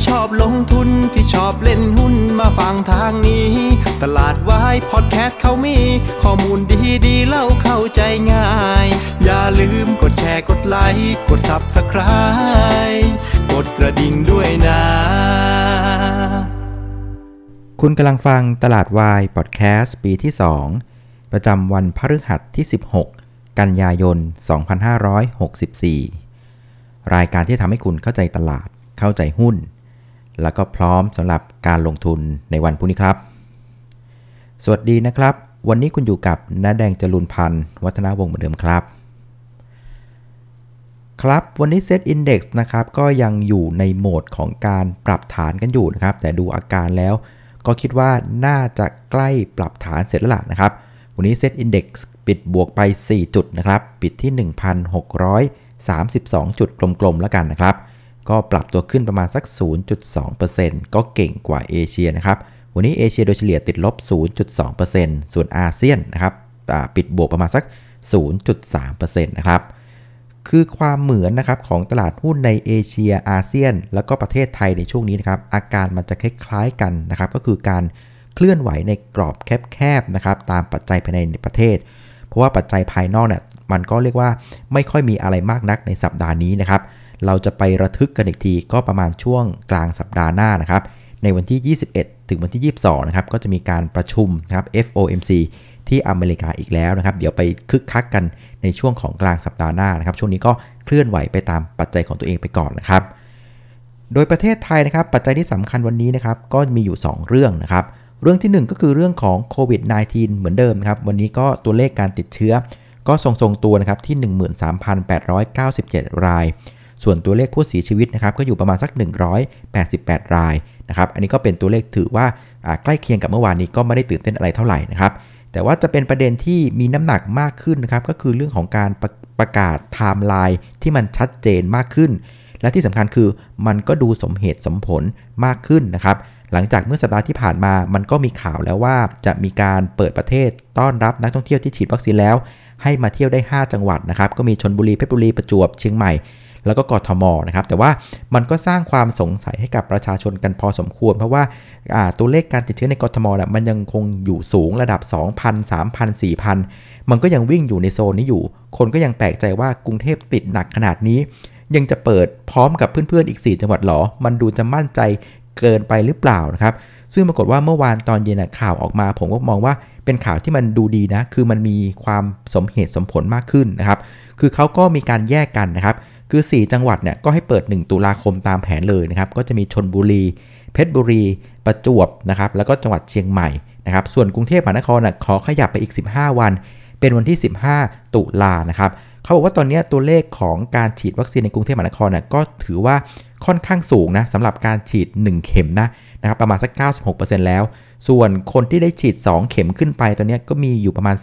ที่ชอบลงทุนที่ชอบเล่นหุ้นมาฟังทางนี้ ตลาดวายพอดแคสต์เขามี ข้อมูลดีดีเล่าเข้าใจง่าย อย่าลืมกดแชร์กดไลค์กด Subscribe กดกระดิ่งด้วยนะ คุณกำลังฟังตลาดวายพอดแคสต์ปีที่ 2 ประจำวันพฤหัสที่ 16 กันยายน 2564 รายการที่ทำให้คุณเข้าใจตลาดเข้าใจหุ้น แล้วก็พร้อมสำหรับการลงทุนในวันพรุ่งนี้ครับ สวัสดีนะครับ วันนี้คุณอยู่กับน้าแดงจรุนพันธ์วัฒนาวงศ์เหมือนเดิมครับ ครับวันนี้ Set Index นะครับก็ยังอยู่ในโหมดของการปรับฐานกันอยู่นะครับ แต่ดูอาการแล้วก็คิดว่าน่าจะใกล้ปรับฐานเสร็จแล้วล่ะนะครับ วันนี้ Set Index ปิดบวกไป 4 จุดนะครับ ปิดที่ 1,632 จุดกลมๆแล้วกันนะครับ ก็ปรับตัวขึ้นประมาณสัก 0.2%ก็เก่งกว่าเอเชียนะครับ วันนี้เอเชียโดยเฉลี่ยติดลบ 0.2%ส่วนอาเซียนนะครับปิดบวกประมาณสัก 0.3%นะครับคือความเหมือนนะครับของตลาดหุ้นในเอเชียอาเซียน แล้วก็ประเทศไทยในช่วงนี้นะครับอาการมันจะคล้ายๆกันนะครับ ก็คือการเคลื่อนไหวในกรอบแคบๆนะครับตามปัจจัยภายในประเทศ เพราะว่าปัจจัยภายนอกเนี่ยมันก็เรียกว่าไม่ค่อยมีอะไรมากนักในสัปดาห์นี้นะครับ เราจะไประทึกกันอีกทีก็ประมาณช่วงกลางสัปดาห์หน้านะครับ ในวันที่ 21 ถึงวันที่ 22 นะครับ ก็จะมีการประชุมนะครับ FOMC ที่อเมริกาอีกแล้วนะครับ เดี๋ยวไปคึกคักกันในช่วงของกลางสัปดาห์หน้านะครับ ช่วงนี้ก็เคลื่อนไหวไปตามปัจจัยของตัวเองไปก่อนนะครับ โดยประเทศไทยนะครับ ปัจจัยที่สำคัญวันนี้นะครับ ก็มีอยู่ 2 เรื่องนะครับ เรื่องที่ 1 ก็คือเรื่องของโควิด -19 เหมือนเดิมครับ วันนี้ก็ตัวเลขการติดเชื้อ ก็ทรงๆตัวนะครับที่ 13,897 ราย ส่วนตัวเลขผู้เสียชีวิตนะครับก็อยู่ประมาณสัก 188 รายนะครับ อันนี้ก็เป็นตัวเลขถือว่าใกล้เคียงกับเมื่อวานนี้ก็ไม่ได้ตื่นเต้นอะไรเท่าไหร่นะครับ แต่ว่าจะเป็นประเด็นที่มีน้ำหนักมากขึ้นนะครับ ก็คือเรื่องของการประประกาศไทม์ไลน์ที่มันชัดเจนมากขึ้น และที่สำคัญคือมันก็ดูสมเหตุสมผลมากขึ้นนะครับหลังจากเมื่อสัปดาห์ที่ผ่านมา มันก็มีข่าวแล้วว่าจะมีการเปิดประเทศต้อนรับนักท่องเที่ยวที่ฉีดวัคซีนแล้ว ให้มาเที่ยวได้ 5 จังหวัดนะครับ ก็มีชลบุรี เพชรบุรี ประจวบ เชียงใหม่ แล้วก็กทมนะครับแต่ว่ามันก็สร้างความสงสัยให้กับประชาชนกันพอสมควร เพราะว่าตัวเลขการติดเชื้อในกทมนะมันยังคงอยู่สูงระดับ 2,000 3,000 4,000 มันก็ยังวิ่งอยู่ในโซนนี้อยู่ คนก็ยังแปลกใจว่ากรุงเทพติดหนักขนาดนี้ ยังจะเปิดพร้อมกับเพื่อนๆอีก 4 จังหวัดหรอ มันดูจะมั่นใจเกินไปหรือเปล่านะครับซึ่งปรากฏว่าเมื่อวานตอนเย็นข่าวออกมา ผมก็มองว่าเป็นข่าวที่มันดูดีนะ คือมันมีความสมเหตุสมผลมากขึ้นนะครับ คือเขาก็มีการแยกกันนะครับ คือ 4 จังหวัดเนี่ยก็ให้เปิด 1 ตุลาคมตามแผนเลยนะครับ ก็จะมีชนบุรี เพชรบุรี ประจวบนะครับ แล้วก็จังหวัดเชียงใหม่นะครับ ส่วนกรุงเทพมหานครน่ะขอขยับไปอีก 15 วัน เป็นวันที่ 15 ตุลานะครับเขาบอกว่าตอนนี้ตัวเลขของการฉีดวัคซีนในกรุงเทพมหานครน่ะก็ถือว่าค่อนข้างสูงนะสำหรับการฉีด 1 เข็มนะนะครับประมาณสัก 96%แล้ว ส่วนคนที่ได้ฉีด 2 เข็มขึ้นไปตอนนี้ก็มีอยู่ประมาณ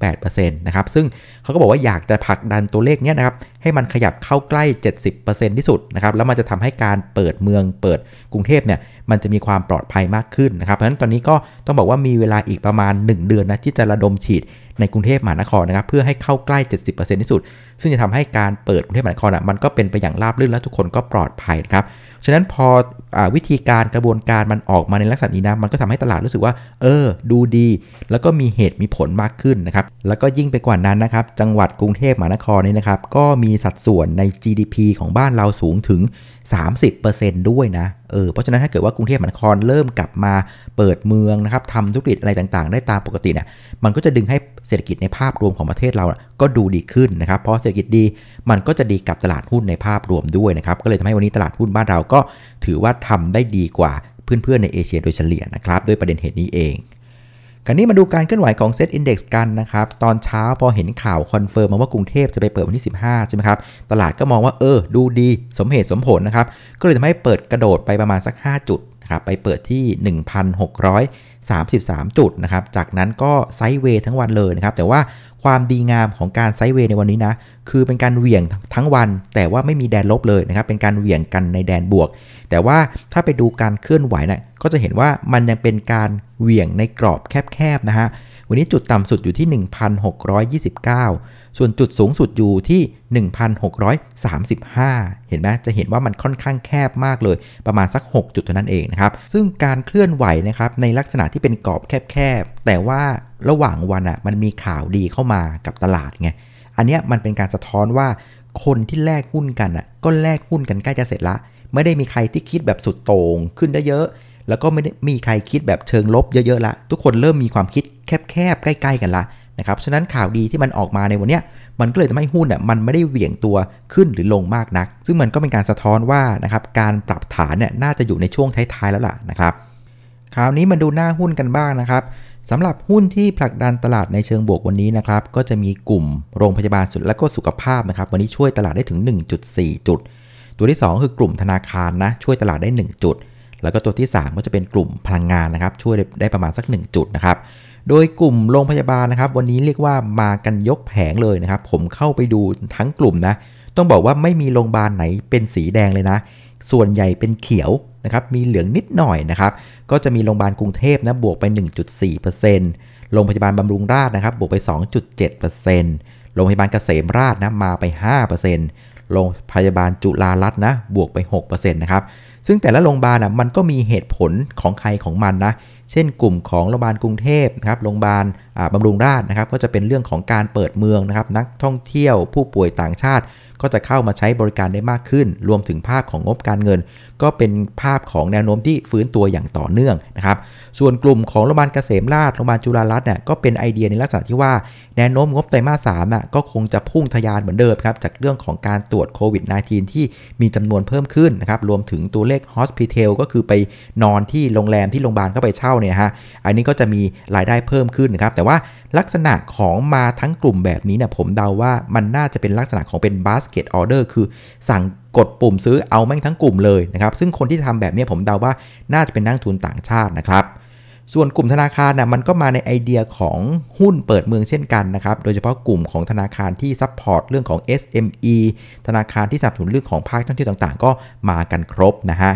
38%นะครับซึ่งเขาก็บอกว่าอยากจะผลักดันตัวเลขเนี้ยนะครับให้มันขยับเข้าใกล้ 70%ที่สุดนะครับแล้วมันจะทำให้การเปิดเมืองเปิดกรุงเทพเนี่ยมันจะมีความปลอดภัยมากขึ้นนะครับเพราะฉะนั้นตอนนี้ก็ต้องบอกว่ามีเวลาอีกประมาณ 1 เดือนนะที่จะระดมฉีดในกรุงเทพมหานครนะครับเพื่อให้เข้าใกล้ 70%ที่สุด ซึ่งจะทำให้การเปิดกรุงเทพมหานครอะมันก็เป็นไปอย่างราบรื่นและทุกคนก็ปลอดภัยนะครับฉะนั้นพออวิธีการกระบวนการมันออกมาในลักษณะนี้นะ มันก็ทำให้ตลาดรู้สึกว่า เออ ดูดี แล้วก็มีเหตุมีผลมากขึ้นนะครับ แล้วก็ยิ่งไปกว่านั้นนะครับ จังหวัดกรุงเทพมหานครนี่นะครับ ก็มีสัดส่วนใน GDP ของบ้านเราสูงถึง 30%ด้วยนะ เออ เพราะฉะนั้นถ้าเกิดว่ากรุงเทพมหานครเริ่มกลับมาเปิดเมืองนะครับทำธุรกิจอะไรต่างๆ ได้ตามปกติเนี่ย มันก็จะดึงให้เศรษฐกิจในภาพรวมของประเทศเราก็ดูดีขึ้นนะครับ เพราะเศรษฐกิจดี มันก็จะดีกับตลาดหุ้นในภาพรวมด้วยนะครับ ก็เลยทำให้วันนี้ตลาดหุ้นบ้านเราก็ถือว่าทำได้ดีกว่า เพื่อนๆในเอเชียโดยเฉลี่ยนะครับด้วยประเด็นเหตุนี้เองคราวนี้มาดูการเคลื่อนไหวของเซตอินดี x กันนะครับ ตอนเช้าพอเห็นข่าว confirm มาว่ากรุงเทพจะไปเปิดวันที่ 15 ใช่ไหมครับ ตลาดก็มองว่าเออ ดูดีสมเหตุสมผลนะครับ ก็เลยทำให้เปิดกระโดดไปประมาณสัก 5 จุด นะครับไปเปิดที่ 1,633 จุดนะครับ จากนั้นก็ไซด์เวย์ทั้งวันเลยนะครับ แต่ว่าความดีงามของการไซด์เวย์ในวันนี้นะ คือเป็นการเหวี่ยงทั้งวัน แต่ว่าไม่มีแดนลบเลยนะครับ เป็นการเหวี่ยงกันในแดนบวก แต่ว่าถ้าไปดูการเคลื่อนไหวนะก็จะเห็นว่ามันยังเป็นการเหวี่ยงในกรอบแคบๆนะฮะ วันนี้จุดต่ำสุดอยู่ที่ 1,629 ส่วนจุดสูงสุดอยู่ที่ 1,635 เห็นไหมจะเห็นว่ามันค่อนข้างแคบมากเลย ประมาณสัก 6 จุดเท่านั้นเองนะครับ ซึ่งการเคลื่อนไหวนะครับในลักษณะที่เป็นกรอบแคบๆ แต่ว่าระหว่างวันอะมันมีข่าวดีเข้ามากับตลาดไง อันเนี้ยมันเป็นการสะท้อนว่าคนที่แลกหุ้นกันอะก็แลกหุ้นกันใกล้จะเสร็จละ ไม่ได้มีใครที่คิดแบบสุดโต่งขึ้นได้เยอะ แล้วก็ไม่ได้มีใครคิดแบบเชิงลบเยอะๆละทุกคนเริ่มมีความคิดแคบๆใกล้ ๆ กันละนะครับฉะนั้นข่าวดีที่มันออกมาในวันนี้มันก็เลยทำให้หุ้นอะมันไม่ได้เหวี่ยงตัวขึ้นหรือลงมากนัก ซึ่งมันก็เป็นการสะท้อนว่านะครับการปรับฐานเนี่ยน่าจะอยู่ในช่วงท้ายๆแล้วล่ะนะครับคราวนี้มาดูหน้าหุ้นกันบ้างนะครับสำหรับหุ้นที่ผลักดันตลาดในเชิงบวกวันนี้นะครับก็จะมีกลุ่มโรงพยาบาลสุดและก็สุขภาพนะครับวันนี้ช่วยตลาดได้ถึง 1.4 จุด ตัวที่ 2 คือกลุ่มธนาคารนะช่วยตลาดได้ 1 จุด แล้วก็ตัวที่ 3 ก็จะเป็นกลุ่มพลังงานนะครับ ช่วยได้ประมาณสัก 1 จุดนะครับ โดยกลุ่มโรงพยาบาลนะครับ วันนี้เรียกว่ามากันยกแผงเลยนะครับ ผมเข้าไปดูทั้งกลุ่มนะ ต้องบอกว่าไม่มีโรงพยาบาลไหนเป็นสีแดงเลยนะ ส่วนใหญ่เป็นเขียวนะครับ มีเหลืองนิดหน่อยนะครับ ก็จะมีโรงพยาบาลกรุงเทพนะ บวกไป 1.4%โรงพยาบาลบำรุงราษฎร์นะครับ บวกไป 2.7%โรงพยาบาลเกษมราษฎร์นะ มาไป 5%โรงพยาบาลจุฬารัตน์นะ บวกไป 6%นะครับ ซึ่งแต่ละโรงพยาบาลอะมันก็มีเหตุผลของใครของมันนะ เช่นกลุ่มของโรงพยาบาลกรุงเทพนะครับ โรงพยาบาลบำรุงราษฎร์นะครับ ก็จะเป็นเรื่องของการเปิดเมืองนะครับ นักท่องเที่ยวผู้ป่วยต่างชาติ ก็จะเข้ามาใช้บริการได้มากขึ้น รวมถึงภาพของงบการเงิน ก็เป็นภาพของแนวโน้มที่ฟื้นตัวอย่างต่อเนื่องนะครับ ส่วนกลุ่มของโรงพยาบาลเกษมราษฎร์โรงพยาบาลจุฬารัตน์เนี่ยก็เป็นไอเดียในลักษณะที่ว่าแนวโน้มงบไตรมาสสามน่ะก็คงจะพุ่งทะยานเหมือนเดิมครับจากเรื่องของการตรวจโควิด -19 ที่มีจำนวนเพิ่มขึ้นนะครับรวมถึงตัวเลข hospital ก็คือไปนอนที่โรงแรมที่โรงพยาบาลเข้าไปเช่าเนี่ยฮะอันนี้ก็จะมีรายได้เพิ่มขึ้นนะครับแต่ว่าลักษณะของมาทั้งกลุ่มแบบนี้เนี่ยผมเดาว่ามันน่าจะเป็นลักษณะของเป็น basket order คือสั่ง กดปุ่มซื้อเอาแม่งทั้งกลุ่มเลยนะครับ ซึ่งคนที่ทำแบบนี้ผมเดาว่าน่าจะเป็นนักทุนต่างชาตินะครับ ส่วนกลุ่มธนาคารนะมันก็มาในไอเดียของหุ้นเปิดเมืองเช่นกันนะครับ โดยเฉพาะกลุ่มของธนาคารที่ support เรื่องของ SME ธนาคารที่สนับสนุนเรื่องของภาคท่องเที่ยวต่างๆ ก็มากันครบนะฮะ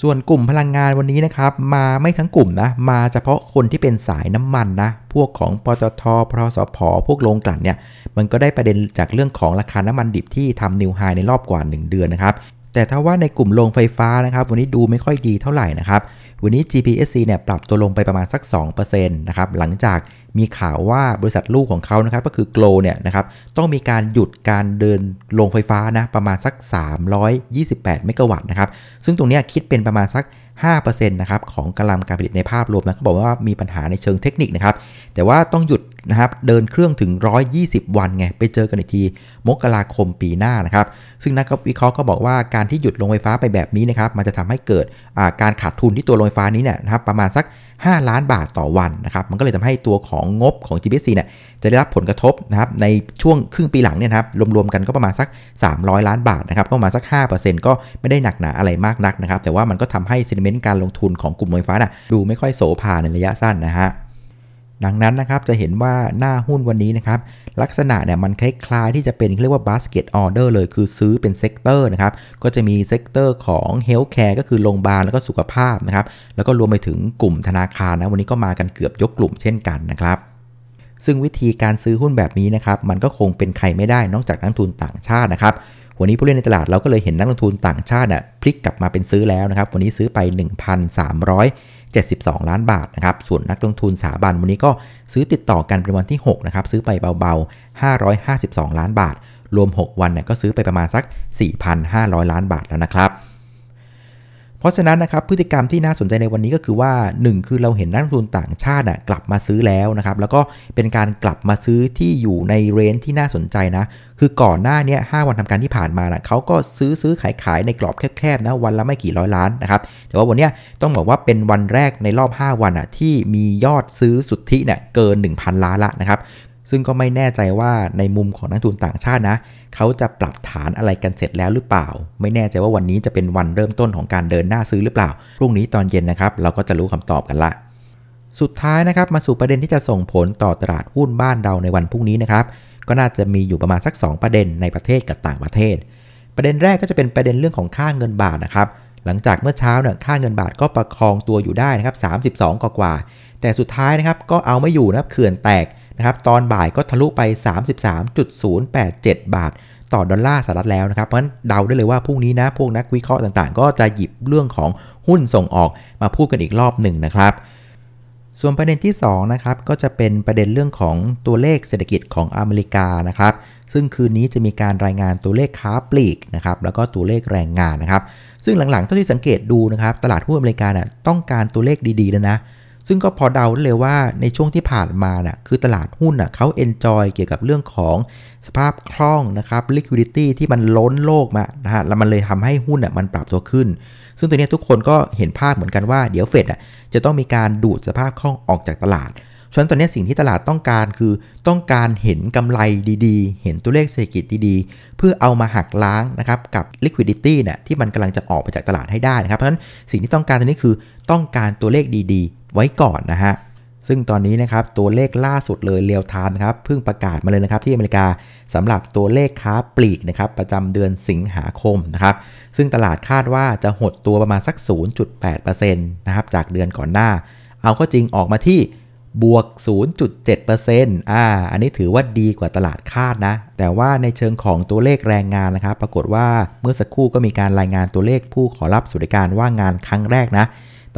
ส่วนกลุ่มพลังงานวันนี้นะครับ มาไม่ทั้งกลุ่มนะ มาเฉพาะคนที่เป็นสายน้ำมันนะ พวกของปตท ปตทสผ พวกโรงกลั่นเนี่ย มันก็ได้ประเด็นจากเรื่องของราคาน้ำมันดิบที่ทำ new high ในรอบกว่า 1 เดือนนะครับ แต่ถ้าว่าในกลุ่มโรงไฟฟ้านะครับ วันนี้ดูไม่ค่อยดีเท่าไหร่นะครับ วันนี้ GPSC เนี่ยปรับตัวลงไปประมาณสัก2%นะครับหลังจากมีข่าวว่าบริษัทลูกของเขานะครับก็คือ GLO เนี่ยนะครับต้องมีการหยุดการเดินโรงไฟฟ้านะประมาณสัก 328 เมกะวัตต์นะครับซึ่งตรงนี้คิดเป็นประมาณสัก 5%นะครับของกำลังการผลิตในภาพรวมนะเขาบอกว่ามีปัญหาในเชิงเทคนิคนะครับ แต่ว่าต้องหยุดนะครับเดินเครื่องถึง 120 วันไงไปเจอกันอีกทีมกราคมปีหน้านะครับ ซึ่งนักวิเคราะห์ก็บอกว่าการที่หยุดโรงไฟฟ้าไปแบบนี้นะครับ มันจะทำให้เกิดการขาดทุนที่ตัวโรงไฟฟ้านี้เนี่ยนะครับประมาณสัก 5 ล้านบาทต่อวันนะครับ มันก็เลยทำให้ตัวของงบของ GPSC เนี่ยจะได้รับผลกระทบนะครับในช่วงครึ่งปีหลังเนี่ยครับรวมๆกันก็ประมาณสัก 300 ล้านบาทนะครับก็ประมาณสัก 5%ก็ไม่ได้หนักหนาอะไรมากนักนะครับ แต่ว่ามันก็ทำให้ sentiment การลงทุนของกลุ่มไฟฟ้าน่ะดูไม่ค่อยโสภาในระยะสั้นนะฮะดังนั้นนะครับจะเห็นว่าหน้าหุ้นวันนี้นะครับ ลักษณะเนี่ยมันคล้ายๆที่จะเป็นเรียกว่า basket order เลยคือซื้อเป็น sector นะครับก็จะมี sector ของ healthcare ก็คือโรงพยาบาลแล้วก็สุขภาพนะครับแล้วก็รวมไปถึงกลุ่มธนาคารนะวันนี้ก็มากันเกือบยกกลุ่มเช่นกันนะครับซึ่งวิธีการซื้อหุ้นแบบนี้นะครับมันก็คงเป็นใครไม่ได้นอกจากนักทุนต่างชาตินะครับวันนี้ผู้เล่นในตลาดเราก็เลยเห็นนักลงทุนต่างชาติน่ะพลิกกลับมาเป็นซื้อแล้วนะครับ วันนี้ซื้อไป 72 ล้านบาทนะครับ ส่วนนักลงทุนสถาบันวันนี้ก็ซื้อติดต่อกันเป็นวันที่6นะครับ ซื้อไปเบาๆ 552 ล้านบาท รวม 6 วันเนี่ยก็ซื้อไปประมาณสัก 4,500 ล้านบาทแล้วนะครับ เพราะฉะนั้นนะครับพฤติกรรมที่น่าสนใจในวันนี้ก็คือว่า 1 คือเราเห็นนักลงทุนต่างชาติกลับมาซื้อแล้วนะครับแล้วก็เป็นการกลับมาซื้อที่อยู่ในเรนจ์ที่น่าสนใจนะ คือก่อนหน้านี้5วันทำการที่ผ่านมานะเขาก็ซื้อซื้อขายขายในกรอบแคบๆนะวันละไม่กี่ร้อยล้านนะครับแต่ว่าวันนี้ต้องบอกว่าเป็นวันแรกในรอบ 5 วันอะที่มียอดซื้อสุทธิเนี่ยเกิน 1,000 ล้านละนะครับ ซึ่งก็ไม่แน่ใจว่าในมุมของนักทุนต่างชาตินะ เขาจะปรับฐานอะไรกันเสร็จแล้วหรือเปล่า ไม่แน่ใจว่าวันนี้จะเป็นวันเริ่มต้นของการเดินหน้าซื้อหรือเปล่า พรุ่งนี้ตอนเย็นนะครับ เราก็จะรู้คำตอบกันละ สุดท้ายนะครับมาสู่ประเด็นที่จะส่งผลต่อตลาดหุ้นบ้านเราในวันพรุ่งนี้นะครับ ก็น่าจะมีอยู่ประมาณสัก 2 ประเด็นในประเทศกับต่างประเทศ ประเด็นแรกก็จะเป็นประเด็นเรื่องของค่าเงินบาทนะครับหลังจากเมื่อเช้าเนี่ยค่าเงินบาทก็ประคองตัวอยู่ได้นะครับ32กว่าแต่สุดท้ายนะครับก็เอาไม่อยู่นะครับเขื่อนแตก นะครับตอนบ่ายก็ทะลุไป 33.087 บาท ต่อดอลลาร์สหรัฐแล้วนะครับเพราะฉะนั้นเดาได้เลยว่าพรุ่งนี้นะพวกนักวิเคราะห์ต่างๆ ก็จะหยิบเรื่องของหุ้นส่งออกมาพูดกันอีกรอบหนึ่งนะครับส่วนประเด็นที่2นะครับก็จะเป็นประเด็นเรื่องของตัวเลขเศรษฐกิจของอเมริกานะครับ ซึ่งคืนนี้จะมีการรายงานตัวเลขค้าปลีกนะครับแล้วก็ตัวเลขแรงงานนะครับ ซึ่งหลังๆเท่าที่สังเกตดูนะครับ ตลาดหุ้นอเมริกาน่ะต้องการตัวเลขดีๆแล้วนะ ซึ่งก็พอเดาเลยว่าในช่วงที่ผ่านมาน่ะคือตลาดหุ้นน่ะเขาเอนจอยเกี่ยวกับเรื่องของสภาพคล่องนะครับ liquidity ที่มันล้นโลกมานะฮะแล้วมันเลยทำให้หุ้นน่ะมันปรับตัวขึ้น ซึ่งตัวนี้ทุกคนก็เห็นภาพเหมือนกันว่าเดี๋ยวเฟดอะจะต้องมีการดูดสภาพคล่องออกจากตลาดฉะนั้นตอนนี้สิ่งที่ตลาดต้องการคือต้องการเห็นกำไรดีๆ เห็นตัวเลขเศรษฐกิจดีๆ เพื่อเอามาหักล้างนะครับกับ liquidity เนี่ยที่มันกำลังจะออกไปจากตลาดให้ได้นะครับ เพราะฉะนั้นสิ่งที่ต้องการตอนนี้คือต้องการตัวเลขดีๆ ไว้ก่อนนะฮะซึ่งตอนนี้นะครับตัวเลขล่าสุดเลยเรียวไทม์นะครับเพิ่งประกาศมาเลยนะครับที่อเมริกาสำหรับตัวเลขค้าปลีกนะครับประจำเดือนสิงหาคมนะครับซึ่งตลาดคาดว่าจะหดตัวประมาณสัก 0.8%นะครับจากเดือนก่อนหน้า เอาก็จริงออกมาที่บวก 0.7%อ่า อันนี้ถือว่าดีกว่าตลาดคาดนะ แต่ว่าในเชิงของตัวเลขแรงงานนะครับ ปรากฏว่าเมื่อสักครู่ก็มีการรายงานตัวเลขผู้ขอรับสวัสดิการว่างงานครั้งแรกนะ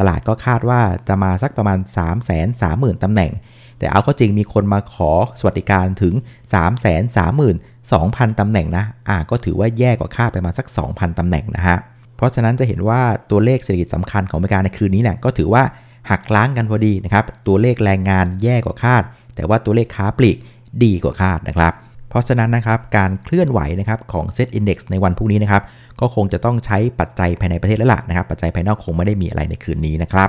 ตลาดก็คาดว่าจะมาสักประมาณ 3 3 0 0 0 0ตำแหน่ง แต่เอาก็จริงมีคนมาขอสวัสดิการถึง 3 3 2 0 0 0ตำแหน่งนะ อ่าก็ถือว่าแย่กว่าคาดไปมาสัก 2,000ตำแหน่งนะฮะ เพราะฉะนั้นจะเห็นว่าตัวเลขเศรษฐกิจสำคัญของอเมริกาในคืนนี้เนี่ยก็ถือว่าหักล้างกันพอดีนะครับ ตัวเลขแรงงานแย่กว่าคาด แต่ว่าตัวเลขค้าปลีกดีกว่าคาดนะครับ เพราะฉะนั้นนะครับการเคลื่อนไหวนะครับของ Set Index ในวันพรุ่งนี้นะครับ ก็คงจะต้องใช้ปัจจัยภายในประเทศแล้วล่ะนะครับ ปัจจัยภายนอกคงไม่ได้มีอะไรในคืนนี้นะครับ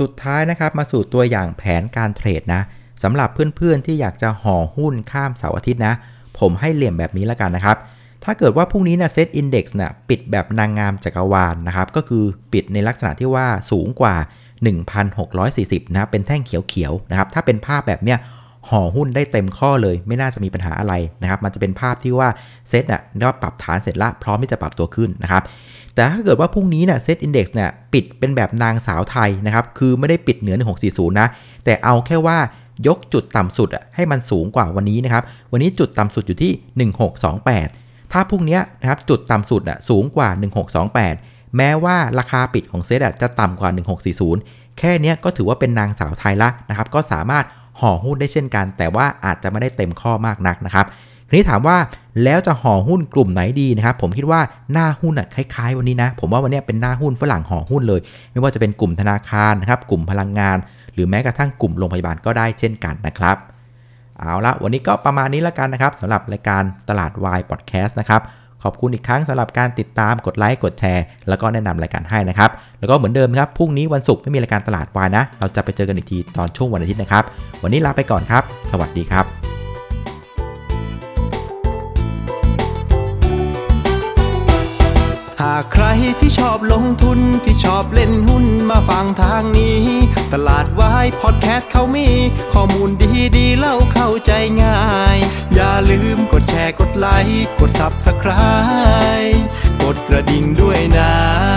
สุดท้ายนะครับมาสู่ตัวอย่างแผนการเทรดนะสำหรับเพื่อนๆที่อยากจะห่อหุ้นข้ามเสาร์อาทิตย์นะ ผมให้เหลี่ยมแบบนี้แล้วกันนะครับ ถ้าเกิดว่าพรุ่งนี้นะเซตอินดี x นะปิดแบบนางงามจักรวาลนนะครับ ก็คือปิดในลักษณะที่ว่าสูงกว่า 1,640นะเป็นแท่งเขียวๆนะครับ ถ้าเป็นภาพแบบเนี้ย ห่อหุ้นได้เต็มข้อเลย ไม่น่าจะมีปัญหาอะไรนะครับ มันจะเป็นภาพที่ว่าเซตอะได้ปรับฐานเสร็จละพร้อมที่จะปรับตัวขึ้นนะครับแต่ถ้าเกิดว่าพรุ่งนี้เนี่ยเซตอินดี x เนี่ยปิดเป็นแบบนางสาวไทยนะครับคือไม่ได้ปิดเหนือ 1640 นะ แต่เอาแค่ว่ายกจุดต่ำสุดอะให้มันสูงกว่าวันนี้นะครับ วันนี้จุดต่ำสุดอยู่ที่ 1628 ถ้าพรุ่งนี้นะครับจุดต่ำสุดอะสูงกว่า 1628 แม้ว่าราคาปิดของเซตอะจะต่ำกว่า 1640 แค่นี้ก็ถือว่าเป็นนางสาวไทยละนะครับ ก็สามารถ ห่อหุ้นได้เช่นกัน แต่ว่าอาจจะไม่ได้เต็มข้อมากนักนะครับทีนี้ถามว่าแล้วจะห่อหุ้นกลุ่มไหนดีนะครับผมคิดว่าหน้าหุ้นอะคล้ายๆ วันนี้นะ ผมว่าวันนี้เป็นหน้าหุ้นฝรั่งห่อหุ้นเลย ไม่ว่าจะเป็นกลุ่มธนาคารนะครับกลุ่มพลังงาน หรือแม้กระทั่งกลุ่มโรงพยาบาลก็ได้เช่นกันนะครับเอาละวันนี้ก็ประมาณนี้แล้วกันนะครับสำหรับรายการตลาดวายพอดแคสต์นะครับ ขอบคุณอีกครั้งสำหรับการติดตามกดไลค์กดแชร์ แล้วก็แนะนำรายการให้นะครับ แล้วก็เหมือนเดิมครับพรุ่งนี้วันศุกร์ไม่มีรายการตลาดวายนะ เราจะไปเจอกันอีกทีตอนช่วงวันอาทิตย์นะครับ วันนี้ลาไปก่อนครับ สวัสดีครับหากใครที่ชอบลงทุนที่ชอบเล่นหุ้นมาฟังทางนี้ ตลาดวายพอดแคสต์เขามี ข้อมูลดีๆเล่าเข้าใจง่าย อย่าลืมกดแชร์ กดไลค์ กด Subscribe กดกระดิ่งด้วยนะ